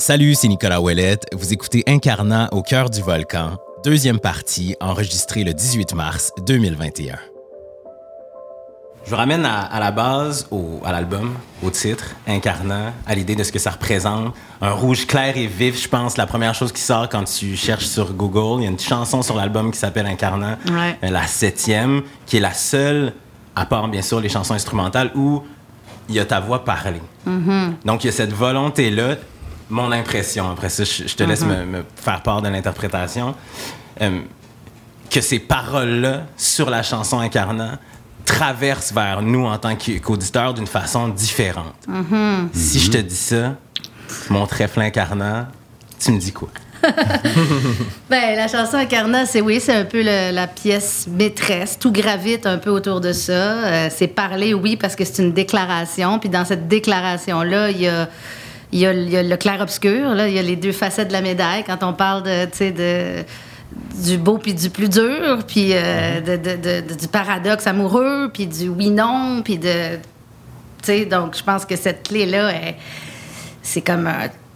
Salut, c'est Nicolas Ouellette. Vous écoutez Incarnat au cœur du volcan, deuxième partie, enregistrée le 18 mars 2021. Je vous ramène à, la base, au, à l'album, au titre, Incarnat, à l'idée de ce que ça représente. Un rouge clair et vif, je pense, la première chose qui sort quand tu cherches sur Google. Il y a une chanson sur l'album qui s'appelle Incarnat, euh, la septième, qui est la seule, à part bien sûr les chansons instrumentales, où il y a ta voix parlée. Mm-hmm. Donc il y a cette volonté-là mon impression, après ça, je, te laisse Mhm. me, faire part de l'interprétation, euh, que ces paroles-là sur la chanson Incarnat traversent vers nous en tant qu'auditeurs d'une façon différente. Mhm. Si je te dis ça, mon trèfle incarnat, tu me dis quoi? Ben, la chanson Incarnat, c'est oui, c'est un peu le- la pièce maîtresse. Tout gravite un peu autour de ça. Euh, c'est parler, oui, parce que c'est une déclaration. Puis dans cette déclaration-là, il y a, il y a, il y a le clair-obscur. là. Il y a les deux facettes de la médaille. Quand on parle de, du beau puis du plus dur, puis euh, de, de- du paradoxe amoureux, puis du oui-non, puis de... Tu sais, donc je pense que cette clé-là, c'est comme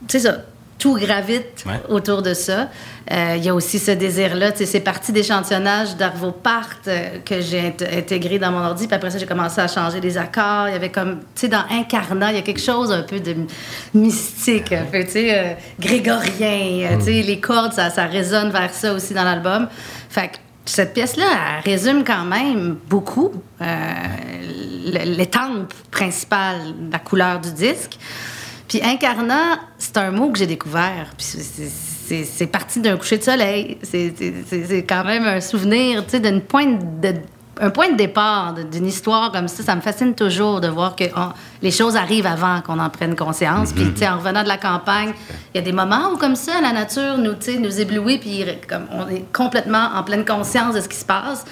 sais ça, tout gravite Ouais. autour de ça. Euh, Il y a aussi ce désir-là. C'est parti d'échantillonnage d'Arvo Part euh, que j'ai int- intégré dans mon ordi. Puis après ça, j'ai commencé à changer les accords. Il y avait comme, tu sais, dans Incarnat, il y a quelque chose un peu de mystique, un peu, tu sais, euh, grégorien. euh, Tu sais, les cordes, ça, ça résonne vers ça aussi dans l'album. Fait que cette pièce-là, elle résume quand même beaucoup euh, le- l'étampe principale, la couleur du disque. Puis incarnat, c'est un mot que j'ai découvert. Puis c'est- parti d'un coucher de soleil. C'est- quand même un souvenir, tu sais, d'une pointe de un point de départ d'une histoire comme ça, ça me fascine toujours de voir que on- les choses arrivent avant qu'on en prenne conscience. Puis, tu sais, en revenant de la campagne, il y a des moments où, comme ça, la nature nous, nous éblouit, puis comme on est complètement en pleine conscience de ce qui se passe.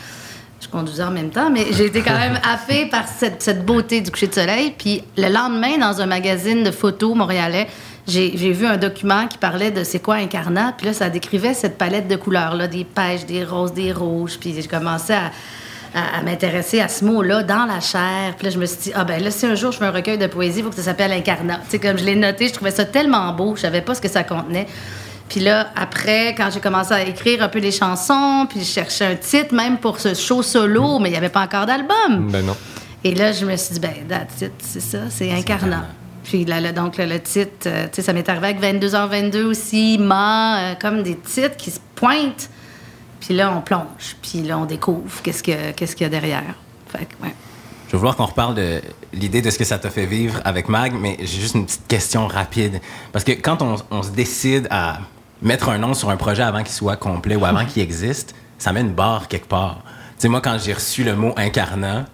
Je conduisais en même temps, mais j'ai été quand même happée par cette, beauté du coucher de soleil. Puis le lendemain, dans un magazine de photos montréalais, j'ai vu un document qui parlait de c'est quoi incarnat. Puis là, ça décrivait cette palette de couleurs-là, des pêches, des roses, des rouges. Puis j'ai commencé à, m'intéresser à ce mot-là dans la chair. Puis là, je me suis dit, ah ben là, si un jour je fais un recueil de poésie, il faut que ça s'appelle Incarnat. Tu sais, comme je l'ai noté, je trouvais ça tellement beau, je savais pas ce que ça contenait. Puis là, après, quand j'ai commencé à écrire un peu les chansons, puis je cherchais un titre même pour ce show solo, mais il n'y avait pas encore d'album. Ben non. Et là, je me suis dit, ben, that's it, c'est ça, c'est incarnat. Puis là, là, donc, le, le titre, euh, tu sais, ça m'est arrivé avec 22h22 aussi, Ma, euh, comme des titres qui se pointent. Puis là, on plonge. Puis là, on découvre qu'est-ce que- qu'est-ce qu'il y a derrière. Fait que, ouais. Je veux vouloir qu'on reparle de l'idée de ce que ça t'a fait vivre avec Mag, mais j'ai juste une petite question rapide. Parce que quand on, on se décide à mettre un nom sur un projet avant qu'il soit complet ou avant qu'il existe, ça met une barre quelque part. Tu sais, moi, quand j'ai reçu le mot incarnat,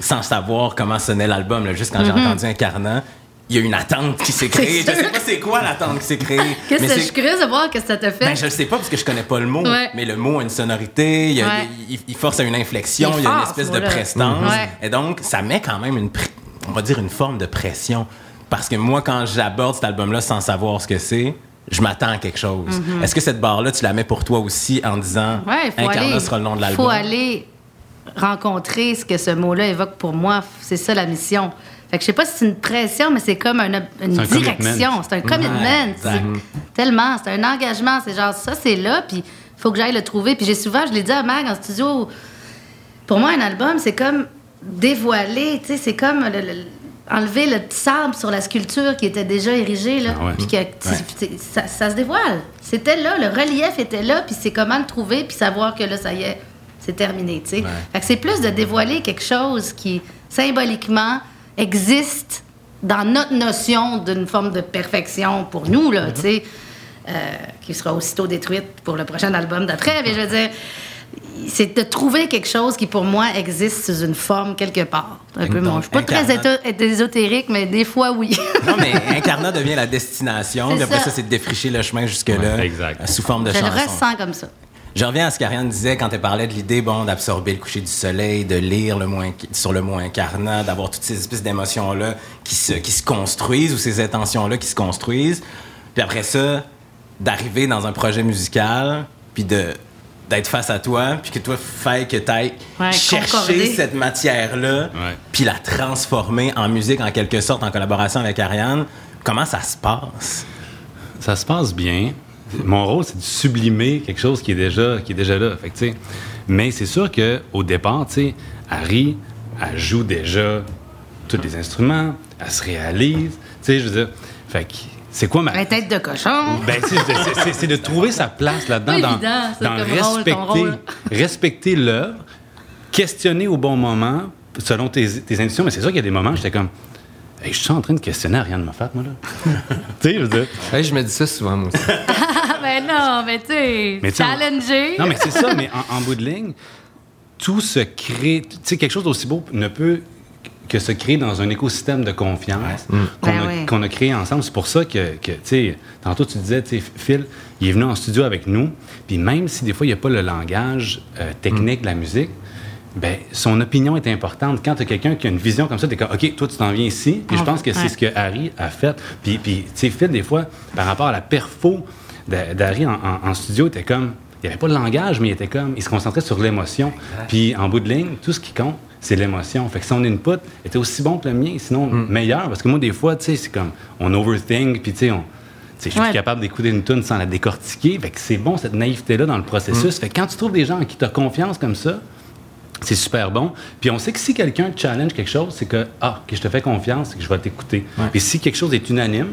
sans savoir comment sonnait l'album, là, juste quand j'ai entendu incarnat, il y a une attente qui s'est créée. Je sais pas c'est quoi l'attente qui s'est créée. Qu'est-ce mais que je suis curieuse de voir que ça t'a fait. ben, je le sais pas parce que je connais pas le mot, Ouais. mais le mot a une sonorité, il, y a- Ouais. il- il force à une inflexion, Il y a une espèce ce de prestance. Ouais. Et donc, ça met quand même une, on va dire une forme de pression. Parce que moi, quand j'aborde cet album-là sans savoir ce que c'est, je m'attends à quelque chose. Est-ce que cette barre-là, tu la mets pour toi aussi en disant. Ouais, il faut Incarnat aller. sera le nom de l'album? faut aller rencontrer ce que ce mot-là évoque pour moi. C'est ça la mission. Fait que je sais pas si c'est une pression, mais c'est comme un- une direction. C'est un commitment. Tellement. C'est un engagement. C'est genre, ça, c'est là, puis il faut que j'aille le trouver. Puis j'ai souvent, je l'ai dit à Mag en studio, pour moi, un album, c'est comme dévoiler, tu sais, c'est comme le- le- enlever le sable sur la sculpture qui était déjà érigée, là. Ah ouais. Puis que ça, ça se dévoile. C'était là, le relief était là, puis c'est comment le trouver, puis savoir que là, ça y est, c'est terminé, tu sais. Fait que c'est plus de dévoiler quelque chose qui, symboliquement, existe dans notre notion d'une forme de perfection pour nous, là, tu sais, euh, qui sera aussitôt détruite pour le prochain album d'après, mais je veux dire, c'est de trouver quelque chose qui, pour moi, existe sous une forme quelque part. Un peu Donc, mon. Je suis pas très incarnat- ésotérique, mais des fois, oui. Non, mais Incarnat devient la destination. Puis après ça. ça, c'est de défricher le chemin jusque-là Ouais, exact. euh, sous forme de je le chanson. ressens comme ça. Je reviens à ce qu'Ariane disait quand elle parlait de l'idée bon, d'absorber le coucher du soleil, de lire le sur le mot incarnat, d'avoir toutes ces espèces d'émotions-là qui se, qui se construisent ou ces intentions-là qui se construisent. Puis après ça, d'arriver dans un projet musical, puis de d'être face à toi, puis que toi, fait que tu ailles Ouais, chercher concorder. cette matière-là, puis la transformer en musique en quelque sorte, en collaboration avec Ariane. Comment ça se passe? ça se passe bien. Mon rôle, c'est de sublimer quelque chose qui est déjà, qui est déjà là. Fait que, tu sais, mais c'est sûr qu'au départ, tu sais, Harry, elle joue déjà tous les instruments, elle se réalise. Tu sais, je veux dire, fait que c'est quoi ma. La tête de cochon. Ben, c'est- c'est- c'est- c'est de trouver sa place là-dedans, dans, évident, dans comme rôle, ton respecter, rôle. respecter l'œuvre, questionner au bon moment, selon tes, tes intuitions. Mais c'est sûr qu'il y a des moments où j'étais comme. Hey, je suis en train de questionner Ariane Moffat, moi, là. tu sais, je veux dire. Hey, je me dis ça souvent, moi aussi. Ben non, mais tu sais, challenger. Non, mais c'est ça, mais en, en bout de ligne, tout se crée. Tu sais, quelque chose d'aussi beau ne peut que se créer dans un écosystème de confiance qu'on Ben a, oui. qu'on a créé ensemble. C'est pour ça que, que, tu sais, tantôt tu disais, tu sais, Phil, il est venu en studio avec nous, puis même si des fois il n'y a pas le langage euh, technique de la musique, ben, son opinion est importante. Quand tu as quelqu'un qui a une vision comme ça, tu es comme, OK, toi, tu t'en viens ici. Puis je pense que c'est ce que Harry a fait. Puis, puis tu sais, Phil, des fois, par rapport à la perfo d'Harry en, en- en studio, il était comme, il n'y avait pas de langage, mais il était comme, il se concentrait sur l'émotion. Puis en bout de ligne, tout ce qui compte, c'est l'émotion. Fait que son input était aussi bon que le mien, sinon meilleur. Parce que moi, des fois, tu sais, c'est comme, on overthink, puis tu sais, on. Je suis Ouais. capable d'écouter une tune sans la décortiquer. Fait que c'est bon, cette naïveté-là dans le processus. Fait que quand tu trouves des gens en qui tu as confiance comme ça, c'est super bon. Puis on sait que si quelqu'un te challenge quelque chose, c'est que, ah, que je te fais confiance, c'est que je vais t'écouter. Et si quelque chose est unanime,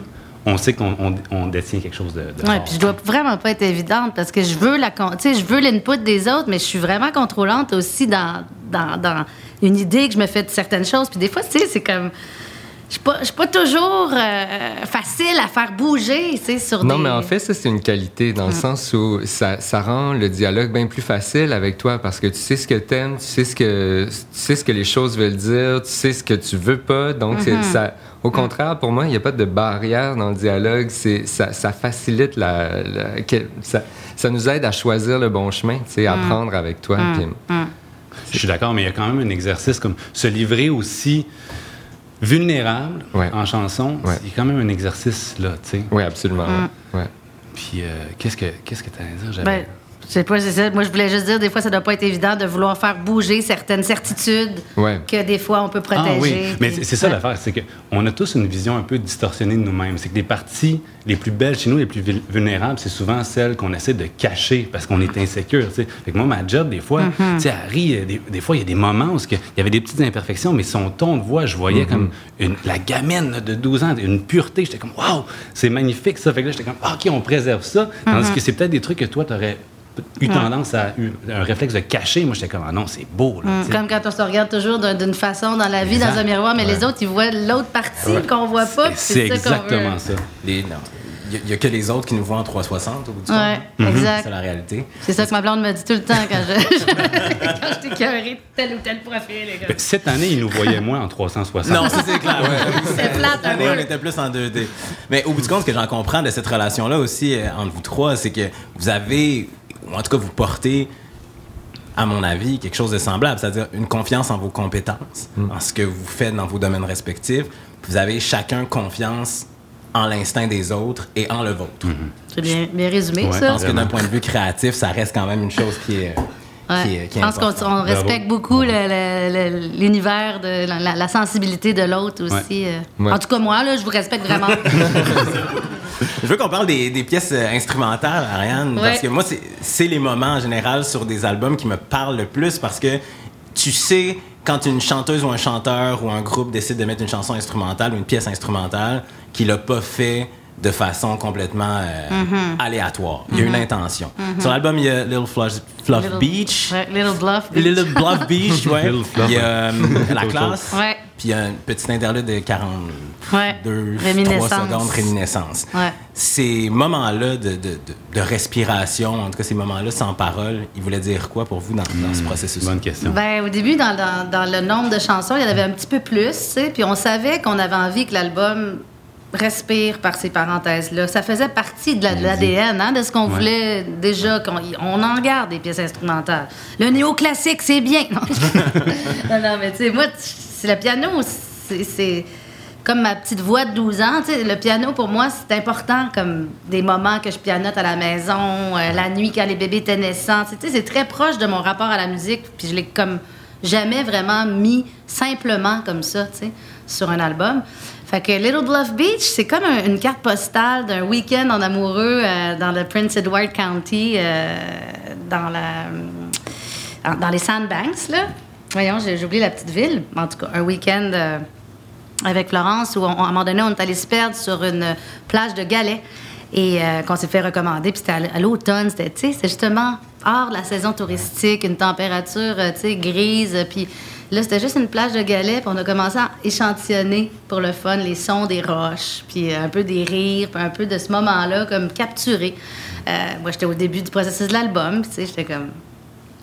on sait qu'on on- on détient quelque chose de, de Ouais, puis je dois vraiment pas être évidente parce que je veux la je l'input des autres, mais je suis vraiment contrôlante aussi dans, dans, dans une idée que je me fais de certaines choses. Puis des fois, tu sais, c'est comme. Je je suis pas toujours euh, facile à faire bouger, tu sais, sur Non, des. mais en fait, ça, c'est une qualité dans le sens où ça, ça rend le dialogue bien plus facile avec toi parce que tu sais ce que t'aimes, tu sais ce que, tu sais ce que les choses veulent dire, tu sais ce que tu veux pas. Donc, c'est- ça, au contraire, pour moi, il n'y a pas de barrière dans le dialogue. C'est, ça, ça facilite la. ça, ça nous aide à choisir le bon chemin, tu sais, à prendre avec toi. puis- Je suis d'accord, mais il y a quand même un exercice comme se livrer aussi vulnérable Ouais. en chanson. Ouais. Il y a quand même un exercice là, tu sais. Oui, absolument. ouais. Ouais. Puis euh, qu'est-ce que qu'est-ce que dire? J'avais- Ben, je sais pas, c'est ça. Moi, je voulais juste dire, des fois, ça doit pas être évident de vouloir faire bouger certaines certitudes Ouais. que des fois, on peut protéger. Ah oui, mais puis- c'est c'est ça Ouais. l'affaire, c'est qu'on a tous une vision un peu distorsionnée de nous-mêmes. C'est que les parties les plus belles chez nous, les plus vul- vulnérables, c'est souvent celles qu'on essaie de cacher parce qu'on est insécure. tu sais. Fait que moi, ma job, des fois, Mm-hmm. tu sais, Harry, euh, des, des fois, il y a des moments où ce que- il y avait des petites imperfections, mais son ton de voix, je voyais comme une, la gamine là, de 12 ans, une pureté. J'étais comme, waouh, c'est magnifique ça. Fait que là, j'étais comme, Ah, OK, on préserve ça. Tandis Mm-hmm. que c'est peut-être des trucs que toi, tu aurais eu tendance à eu un réflexe de cacher. Moi, j'étais comme, ah non, c'est beau. Là, sais. Comme quand on se regarde toujours d'un- d'une façon dans la vie, Exact. dans un miroir, mais les autres, ils voient l'autre partie qu'on voit pas. C'est exactement ça. Les- non. Il n'y a, que les autres qui nous voient en 360 au bout du Ouais, compte. exact. C'est la réalité. C'est ça que ma blonde me dit tout le temps quand je, quand je de tel ou tel profil. les gars. Ben, Cette année, il nous voyait moins en 360. Non, ça c'est clair. C'est plate, Cette année, un on était plus en 2D. Mais au bout du compte, ce que j'en comprends de cette relation-là aussi euh, entre vous trois, c'est que vous avez, ou en tout cas, vous portez, à mon avis, quelque chose de semblable, c'est-à-dire une confiance en vos compétences, en ce que vous faites dans vos domaines respectifs. Vous avez chacun confiance en l'instinct des autres et en le vôtre. C'est bien, bien résumé, Ouais. Je ça. pense que d'un point de vue créatif, ça reste quand même une chose qui est, Ouais. qui est, qui est je pense qu'on respecte beaucoup l'univers, de la, la- la sensibilité de l'autre aussi. euh. Ouais. En tout cas, moi, là, je vous respecte vraiment. Je veux qu'on parle des, des pièces euh, instrumentales, Ariane, parce Ouais. que moi, c'est- les moments en général sur des albums qui me parlent le plus parce que tu sais quand une chanteuse ou un chanteur ou un groupe décide de mettre une chanson instrumentale ou une pièce instrumentale qu'il l'a pas fait de façon complètement euh, Mm-hmm. aléatoire. Il y a une intention. Sur l'album, il y a Little Fluff, Fluff Little- Beach. Ouais, Little Bluff. Beach. Little Bluff Beach, ouais. Little Fluff, il y a euh, La Classe. Ouais. Puis il y a un petit interlude de 42, Ouais. 3 Réminiscence. secondes, réminiscence. Ouais. Ces moments-là de, de, de, de respiration, en tout cas ces moments-là sans parole, ils voulaient dire quoi pour vous dans, dans ce processus Bonne question. Ben, au début, dans, dans- dans le nombre de chansons, il y en avait un petit peu plus, puis on savait qu'on avait envie que l'album respire par ces parenthèses-là. Ça faisait partie de la- de l'ADN, hein, de ce qu'on Ouais. voulait déjà, qu'on on en garde des pièces instrumentales. Le néoclassique, c'est bien. non, non, mais tu sais, moi, c'est le piano, c'est- comme ma petite voix de 12 ans, le piano pour moi c'est important comme des moments que je pianote à la maison, euh, la nuit quand les bébés étaient naissants, c'est très proche de mon rapport à la musique, puis je l'ai comme jamais vraiment mis simplement comme ça, tu sur un album. Fait que Little Bluff Beach, c'est comme un- une carte postale d'un week-end en amoureux euh, dans le Prince Edward County, euh, dans dans les Sandbanks, là. Voyons, j'ai oublié la petite ville. En tout cas, un week-end euh, avec Florence où, à un moment donné, on est allé se perdre sur une plage de galets et euh, qu'on s'est fait recommander. Puis c'était à, l'automne, c'était, c'était justement hors de la saison touristique, une température, euh, tu sais, grise. Puis là, c'était juste une plage de galets. Puis on a commencé à échantillonner pour le fun les sons des roches, puis un peu des rires, puis un peu de ce moment-là, comme capturé. Moi, j'étais au début du processus de l'album, tu sais, j'étais comme...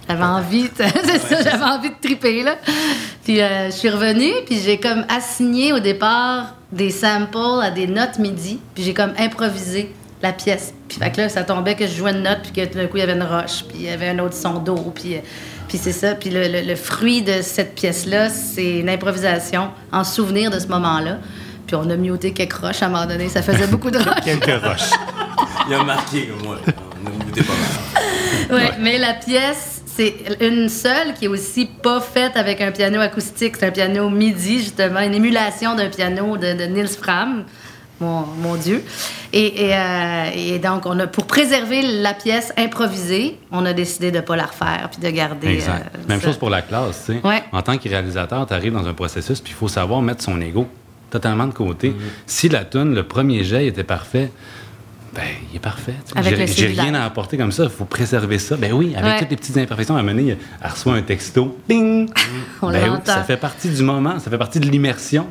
J'avais envie, de- c'est ça, j'avais envie de triper, là. Puis euh, je suis revenue, puis j'ai comme assigné au départ des samples à des notes midi, puis j'ai comme improvisé la pièce. Puis fait que là, ça tombait que je jouais une note, puis que tout d'un coup, il y avait une roche, puis il y avait un autre son d'eau, puis, euh, puis c'est ça. Puis le, le- le fruit de cette pièce-là, c'est une improvisation en souvenir de ce moment-là. Puis on a muté quelques roches à un moment donné, ça faisait beaucoup de roches. Quelques roches. Il a marqué comme moi. On a goûté pas mal. Oui, mais la pièce, c'est une seule qui est aussi pas faite avec un piano acoustique. C'est un piano MIDI, justement, une émulation d'un piano de, de Niels Fram. Mon, mon Dieu. Et, et, euh, et donc, on a, pour préserver la pièce improvisée, on a décidé de ne pas la refaire puis de garder. Exact. euh, Même ça. chose pour la classe, tu sais. Ouais. En tant que réalisateur, tu arrives dans un processus, puis il faut savoir mettre son ego totalement de côté. Mm-hmm. Si la tune, le premier jet était parfait, ben, il est parfait. J'ai rien à apporter comme ça. Il faut préserver ça. Ben oui, avec Ouais. toutes les petites imperfections, à un moment donné, elle reçoit un texto. Ding! On ben oui, ça fait partie du moment, ça fait partie de l'immersion.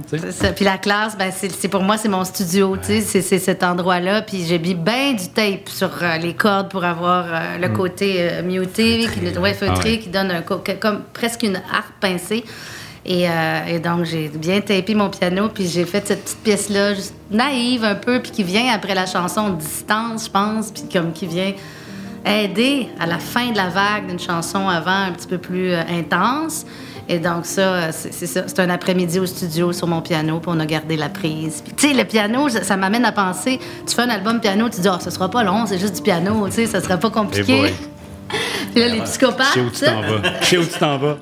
Puis la classe, ben, c'est pour moi, c'est mon studio, c'est- cet endroit-là. Puis j'ai mis bien du tape sur euh, les cordes pour avoir euh, le côté euh, muté, qui, ouais, feutré, Ah qui donne un comme presque une harpe pincée. Et, euh, et donc, j'ai bien tapé mon piano, puis j'ai fait cette petite pièce-là, juste naïve un peu, puis qui vient après la chanson Distance, je pense, puis comme qui vient aider à la fin de la vague d'une chanson avant un petit peu plus euh, intense. Et donc, ça, euh, c'est ça. C'est un après-midi au studio sur mon piano, puis on a gardé la prise. Puis, tu sais, le piano, ça, ça m'amène à penser tu fais un album piano, tu dis, ah, ce sera pas long, c'est juste du piano, tu sais, ça sera pas compliqué. puis là, les psychopathes. Je sais où tu t'en vas? Je sais où tu t'en vas?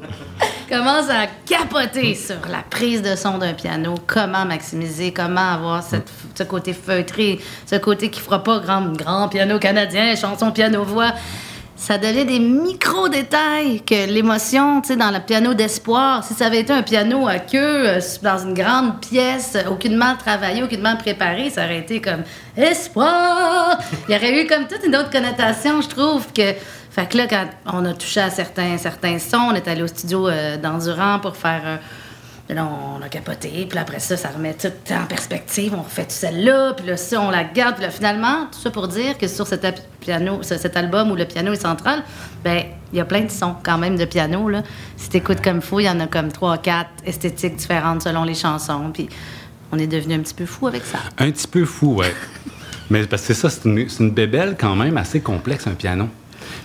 Commence à capoter sur la prise de son d'un piano, comment maximiser, comment avoir cette- ce côté feutré, ce côté qui fera pas grand, grand piano canadien, chanson piano-voix. Ça devient des micro-détails que l'émotion, tu sais, dans le piano d'espoir, si ça avait été un piano à queue, euh, dans une grande pièce, aucunement travaillé, aucunement préparé, ça aurait été comme espoir. Il y aurait eu comme toute une autre connotation, je trouve, que fait que là, quand on a touché à certains, certains sons, on est allé au studio euh, d'Endurant pour faire. euh, là, on a capoté, puis après ça, ça remet tout en perspective. On refait tout celle-là, puis là, ça, on la garde. Puis là, finalement, tout ça pour dire que sur cet, piano, ce- cet album où le piano est central, ben il y a plein de sons quand même de piano. Là. Si tu écoutes comme fou, il y en a comme trois, quatre esthétiques différentes selon les chansons. Puis on est devenu un petit peu fou avec ça. Un petit peu fou, ouais. Mais parce que c'est ça, c'est une, c'est une bébelle quand même assez complexe, un piano.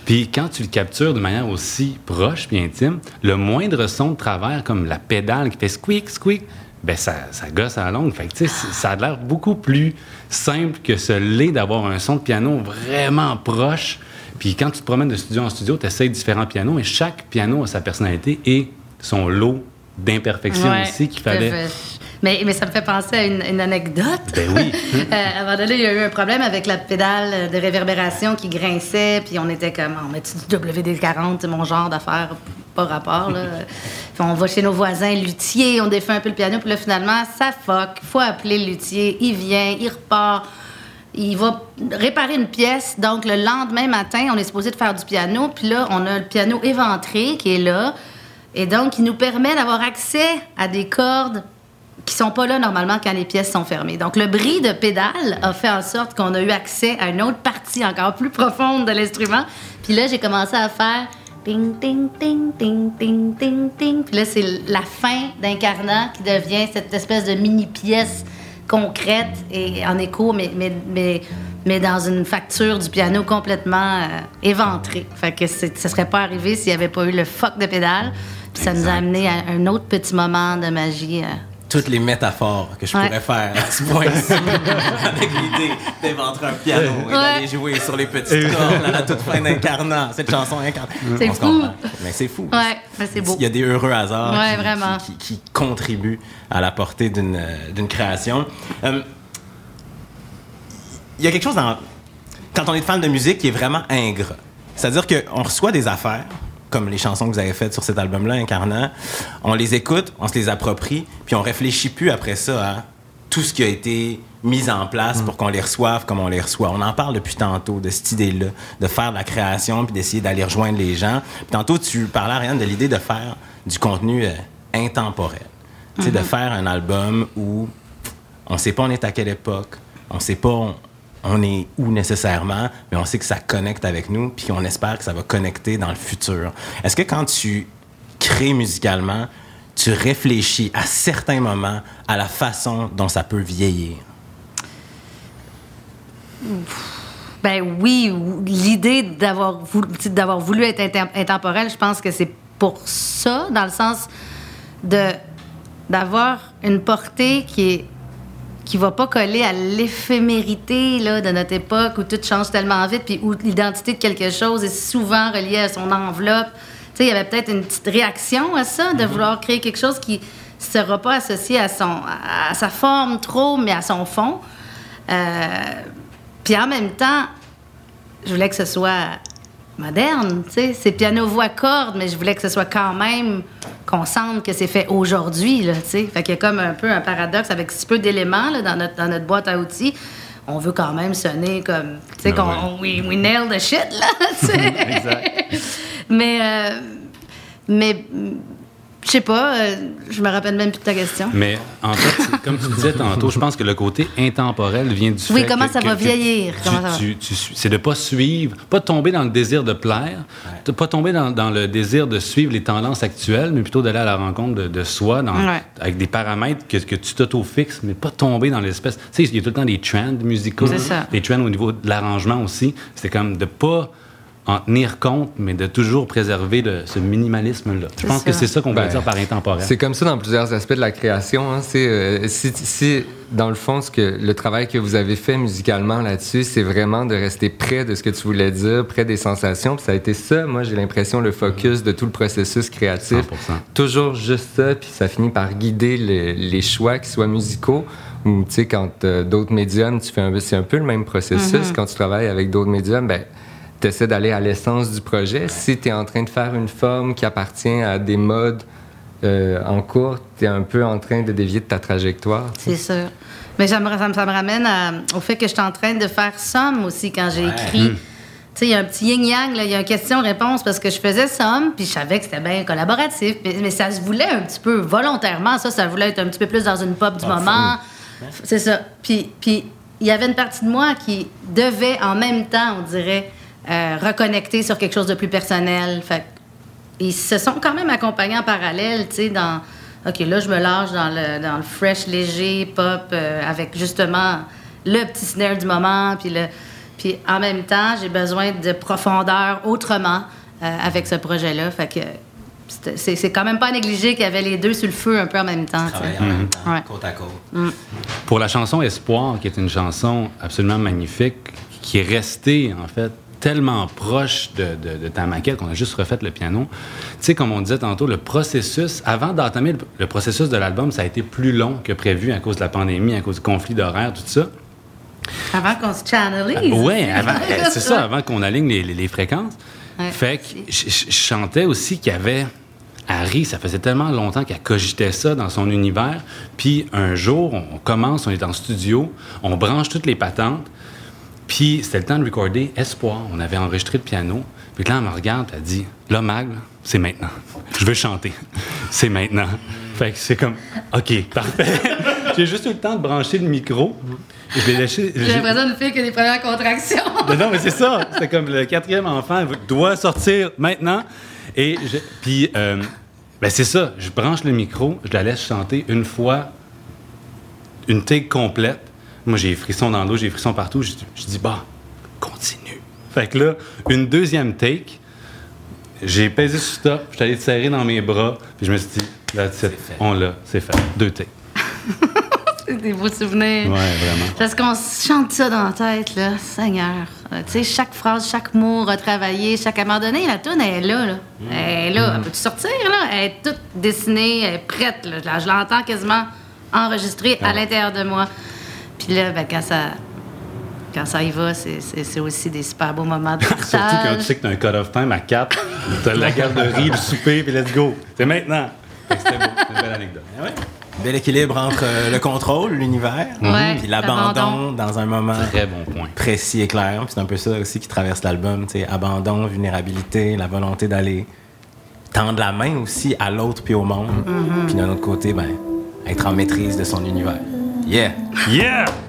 Puis quand tu le captures de manière aussi proche puis intime, le moindre son de travers, comme la pédale qui fait squeak, squeak, ben ça, ça gosse à la longue. Fait que, ça a l'air beaucoup plus simple que ce l'est d'avoir un son de piano vraiment proche. Puis quand tu te promènes de studio en studio, tu essaies différents pianos et chaque piano a sa personnalité et son lot d'imperfections Ouais, aussi qu'il fallait. Mais, mais ça me fait penser à une, une anecdote. Ben oui. Euh, à un moment donné, il y a eu un problème avec la pédale de réverbération qui grinçait, puis on était comme, on met du WD-40, c'est mon genre d'affaire, pas rapport, là. Puis on va chez nos voisins luthiers, on défait un peu le piano, puis là, finalement, ça fuck, faut appeler le luthier, il vient, il repart. Il va réparer une pièce. Donc, le lendemain matin, on est supposé de faire du piano. Puis là, on a le piano éventré qui est là. Et donc, il nous permet d'avoir accès à des cordes qui sont pas là normalement quand les pièces sont fermées. Donc, le bris de pédale a fait en sorte qu'on a eu accès à une autre partie encore plus profonde de l'instrument. Puis là, j'ai commencé à faire ting, ting, ting, ting, ting, ting, ting. Puis là, c'est la fin d'Incarnat qui devient cette espèce de mini-pièce concrète et en écho, mais, mais, mais, mais dans une facture du piano complètement euh, éventrée. Fait que ça serait pas arrivé s'il n'y avait pas eu le fuck de pédale. Puis ça nous a amené à un autre petit moment de magie euh, toutes les métaphores que je pourrais faire à ce point-ci avec l'idée d'inventer un piano et d'aller jouer sur les petites cordes à la toute fin d'Incarnat. Cette chanson incarne. C'est fou. Mais c'est fou. Ouais, c'est beau. Il y a des heureux hasards ouais, qui, vraiment. Qui, qui, contribuent à la portée d'une création. Euh, il y a quelque chose dans... Quand on est fan de musique qui est vraiment ingrat. C'est-à-dire qu'on reçoit des affaires, comme les chansons que vous avez faites sur cet album-là, Incarnat, on les écoute, on se les approprie, puis on réfléchit plus après ça à tout ce qui a été mis en place pour qu'on les reçoive comme on les reçoit. On en parle depuis tantôt de cette idée-là, de faire de la création puis d'essayer d'aller rejoindre les gens. Puis tantôt, tu parlais, Ariane, de l'idée de faire du contenu euh, intemporel. Tu sais, de faire un album où on sait pas on est à quelle époque, on sait pas on, on est où nécessairement, mais on sait que ça connecte avec nous, puis on espère que ça va connecter dans le futur. Est-ce que quand tu crées musicalement, tu réfléchis à certains moments à la façon dont ça peut vieillir? Ben oui, l'idée d'avoir voulu, être intemporel, je pense que c'est pour ça, dans le sens de d'avoir une portée qui est qui va pas coller à l'éphémérité là, de notre époque où tout change tellement vite, puis où l'identité de quelque chose est souvent reliée à son enveloppe. Tu sais, il y avait peut-être une petite réaction à ça, de mm-hmm. vouloir créer quelque chose qui sera pas associé à, son, à sa forme trop, mais à son fond. Euh, puis en même temps, je voulais que ce soit moderne, tu sais. C'est piano-voix corde, mais je voulais que ce soit quand même qu'on sente que c'est fait aujourd'hui, là, tu sais. Fait qu'il y a comme un peu un paradoxe avec si peu d'éléments là, dans, notre, dans notre boîte à outils. On veut quand même sonner comme, tu sais, ben qu'on we, we, nail the shit, là, tu sais. exact. mais, euh, mais je sais pas, euh, je me rappelle même plus de ta question. Mais en fait, comme tu disais tantôt, je pense que le côté intemporel vient du fait. Oui, comment ça va? vieillir? c'est de pas suivre, pas tomber dans le désir de plaire, de pas tomber dans, le désir de suivre les tendances actuelles, mais plutôt d'aller à la rencontre de, soi dans, avec des paramètres que, que tu t'auto-fixes, mais pas tomber dans l'espèce. Tu sais, il y a tout le temps des trends musicaux, des trends au niveau de l'arrangement aussi. C'est comme de pas en tenir compte, mais de toujours préserver ce minimalisme-là. Je pense que c'est ça qu'on veut ben, dire par intemporel. C'est comme ça dans plusieurs aspects de la création. Hein. C'est euh, si, dans le fond, ce que le travail que vous avez fait musicalement là-dessus, c'est vraiment de rester près de ce que tu voulais dire, près des sensations. Puis ça a été ça, moi, j'ai l'impression, le focus de tout le processus créatif. 100%. Toujours juste ça, puis ça finit par guider les choix, qui soient musicaux ou, tu sais, quand euh, d'autres médiums, tu fais un, c'est un peu le même processus. Mm-hmm. Quand tu travailles avec d'autres médiums, ben tu essaies d'aller à l'essence du projet. Si tu es en train de faire une forme qui appartient à des modes euh, en cours, tu es un peu en train de dévier de ta trajectoire. C'est sûr. Mais ça me, ça me ramène au fait que je suis en train de faire somme aussi quand j'ai écrit. Hmm. Tu sais, il y a un petit yin-yang, il y a une question-réponse parce que je faisais somme, puis je savais que c'était bien collaboratif, mais, ça se voulait un petit peu volontairement. Ça, ça voulait être un petit peu plus dans une pop du ah, moment. C'est ça. Puis, puis il y avait une partie de moi qui devait en même temps, on dirait, euh, reconnecter sur quelque chose de plus personnel. Fait, ils se sont quand même accompagnés en parallèle, tu sais, dans... OK, là, je me lâche dans le, dans le fresh, léger, pop, euh, avec justement le petit snare du moment, puis le... Puis en même temps, j'ai besoin de profondeur autrement euh, avec ce projet-là. Fait que c'est quand même pas négligé qu'il y avait les deux sur le feu un peu en même temps. En même temps, côte à côte. Mm. Pour la chanson Espoir, qui est une chanson absolument magnifique, qui est restée, en fait, tellement proche de, ta maquette qu'on a juste refait le piano. Tu sais, comme on disait tantôt, le processus, avant d'entamer le, processus de l'album, ça a été plus long que prévu à cause de la pandémie, à cause du conflit d'horaire, tout ça. Avant qu'on se channelise. oui, c'est ça, avant qu'on aligne les, fréquences. Fait que je, chantais aussi qu'il y avait Harry, ça faisait tellement longtemps qu'elle cogitait ça dans son univers. Puis un jour, on commence, on est en studio, on branche toutes les patentes. Puis c'était le temps de recorder Espoir. On avait enregistré le piano. Puis là, elle me regarde, elle dit Là, Mag, c'est maintenant. Je veux chanter. C'est maintenant. Fait que c'est comme OK, parfait. J'ai juste eu le temps de brancher le micro. J'ai l'impression de faire que des premières contractions. non, mais c'est ça. C'est comme le quatrième enfant doit sortir maintenant. Et puis, euh, ben c'est ça. Je branche le micro, je la laisse chanter une fois, une take complète. Moi, j'ai frissons dans l'eau, j'ai frissons partout. Je, dis, bah, continue. Fait que là, une deuxième take, j'ai pesé sur stop, je suis allé te serrer dans mes bras, puis je me suis dit, là, on l'a, c'est fait. Deux takes. C'est des beaux souvenirs. Ouais, vraiment. Parce qu'on chante ça dans la tête, là. Seigneur. Euh, tu sais, chaque phrase, chaque mot retravaillé, chaque... À donné, la toune, elle est là, là. Elle est là. Elle peut-tu sortir, là? Elle est toute dessinée, elle est prête, là. Là, Je l'entends quasiment enregistrée à l'intérieur de moi. Puis là, ben, quand ça... Quand ça y va, c'est- aussi des super beaux moments de partage. Surtout quand tu sais que tu as un cut-off time à 4, tu as la garderie, le souper, puis let's go. C'est maintenant. C'était une belle anecdote. Ah ouais. Bel équilibre entre euh, le contrôle, l'univers, puis l'abandon dans un moment Très bon point. précis et clair. C'est un peu ça aussi qui traverse l'album, abandon, vulnérabilité, la volonté d'aller tendre la main aussi à l'autre puis au monde. Puis d'un autre côté, ben, être en maîtrise de son univers. Yeah! Yeah!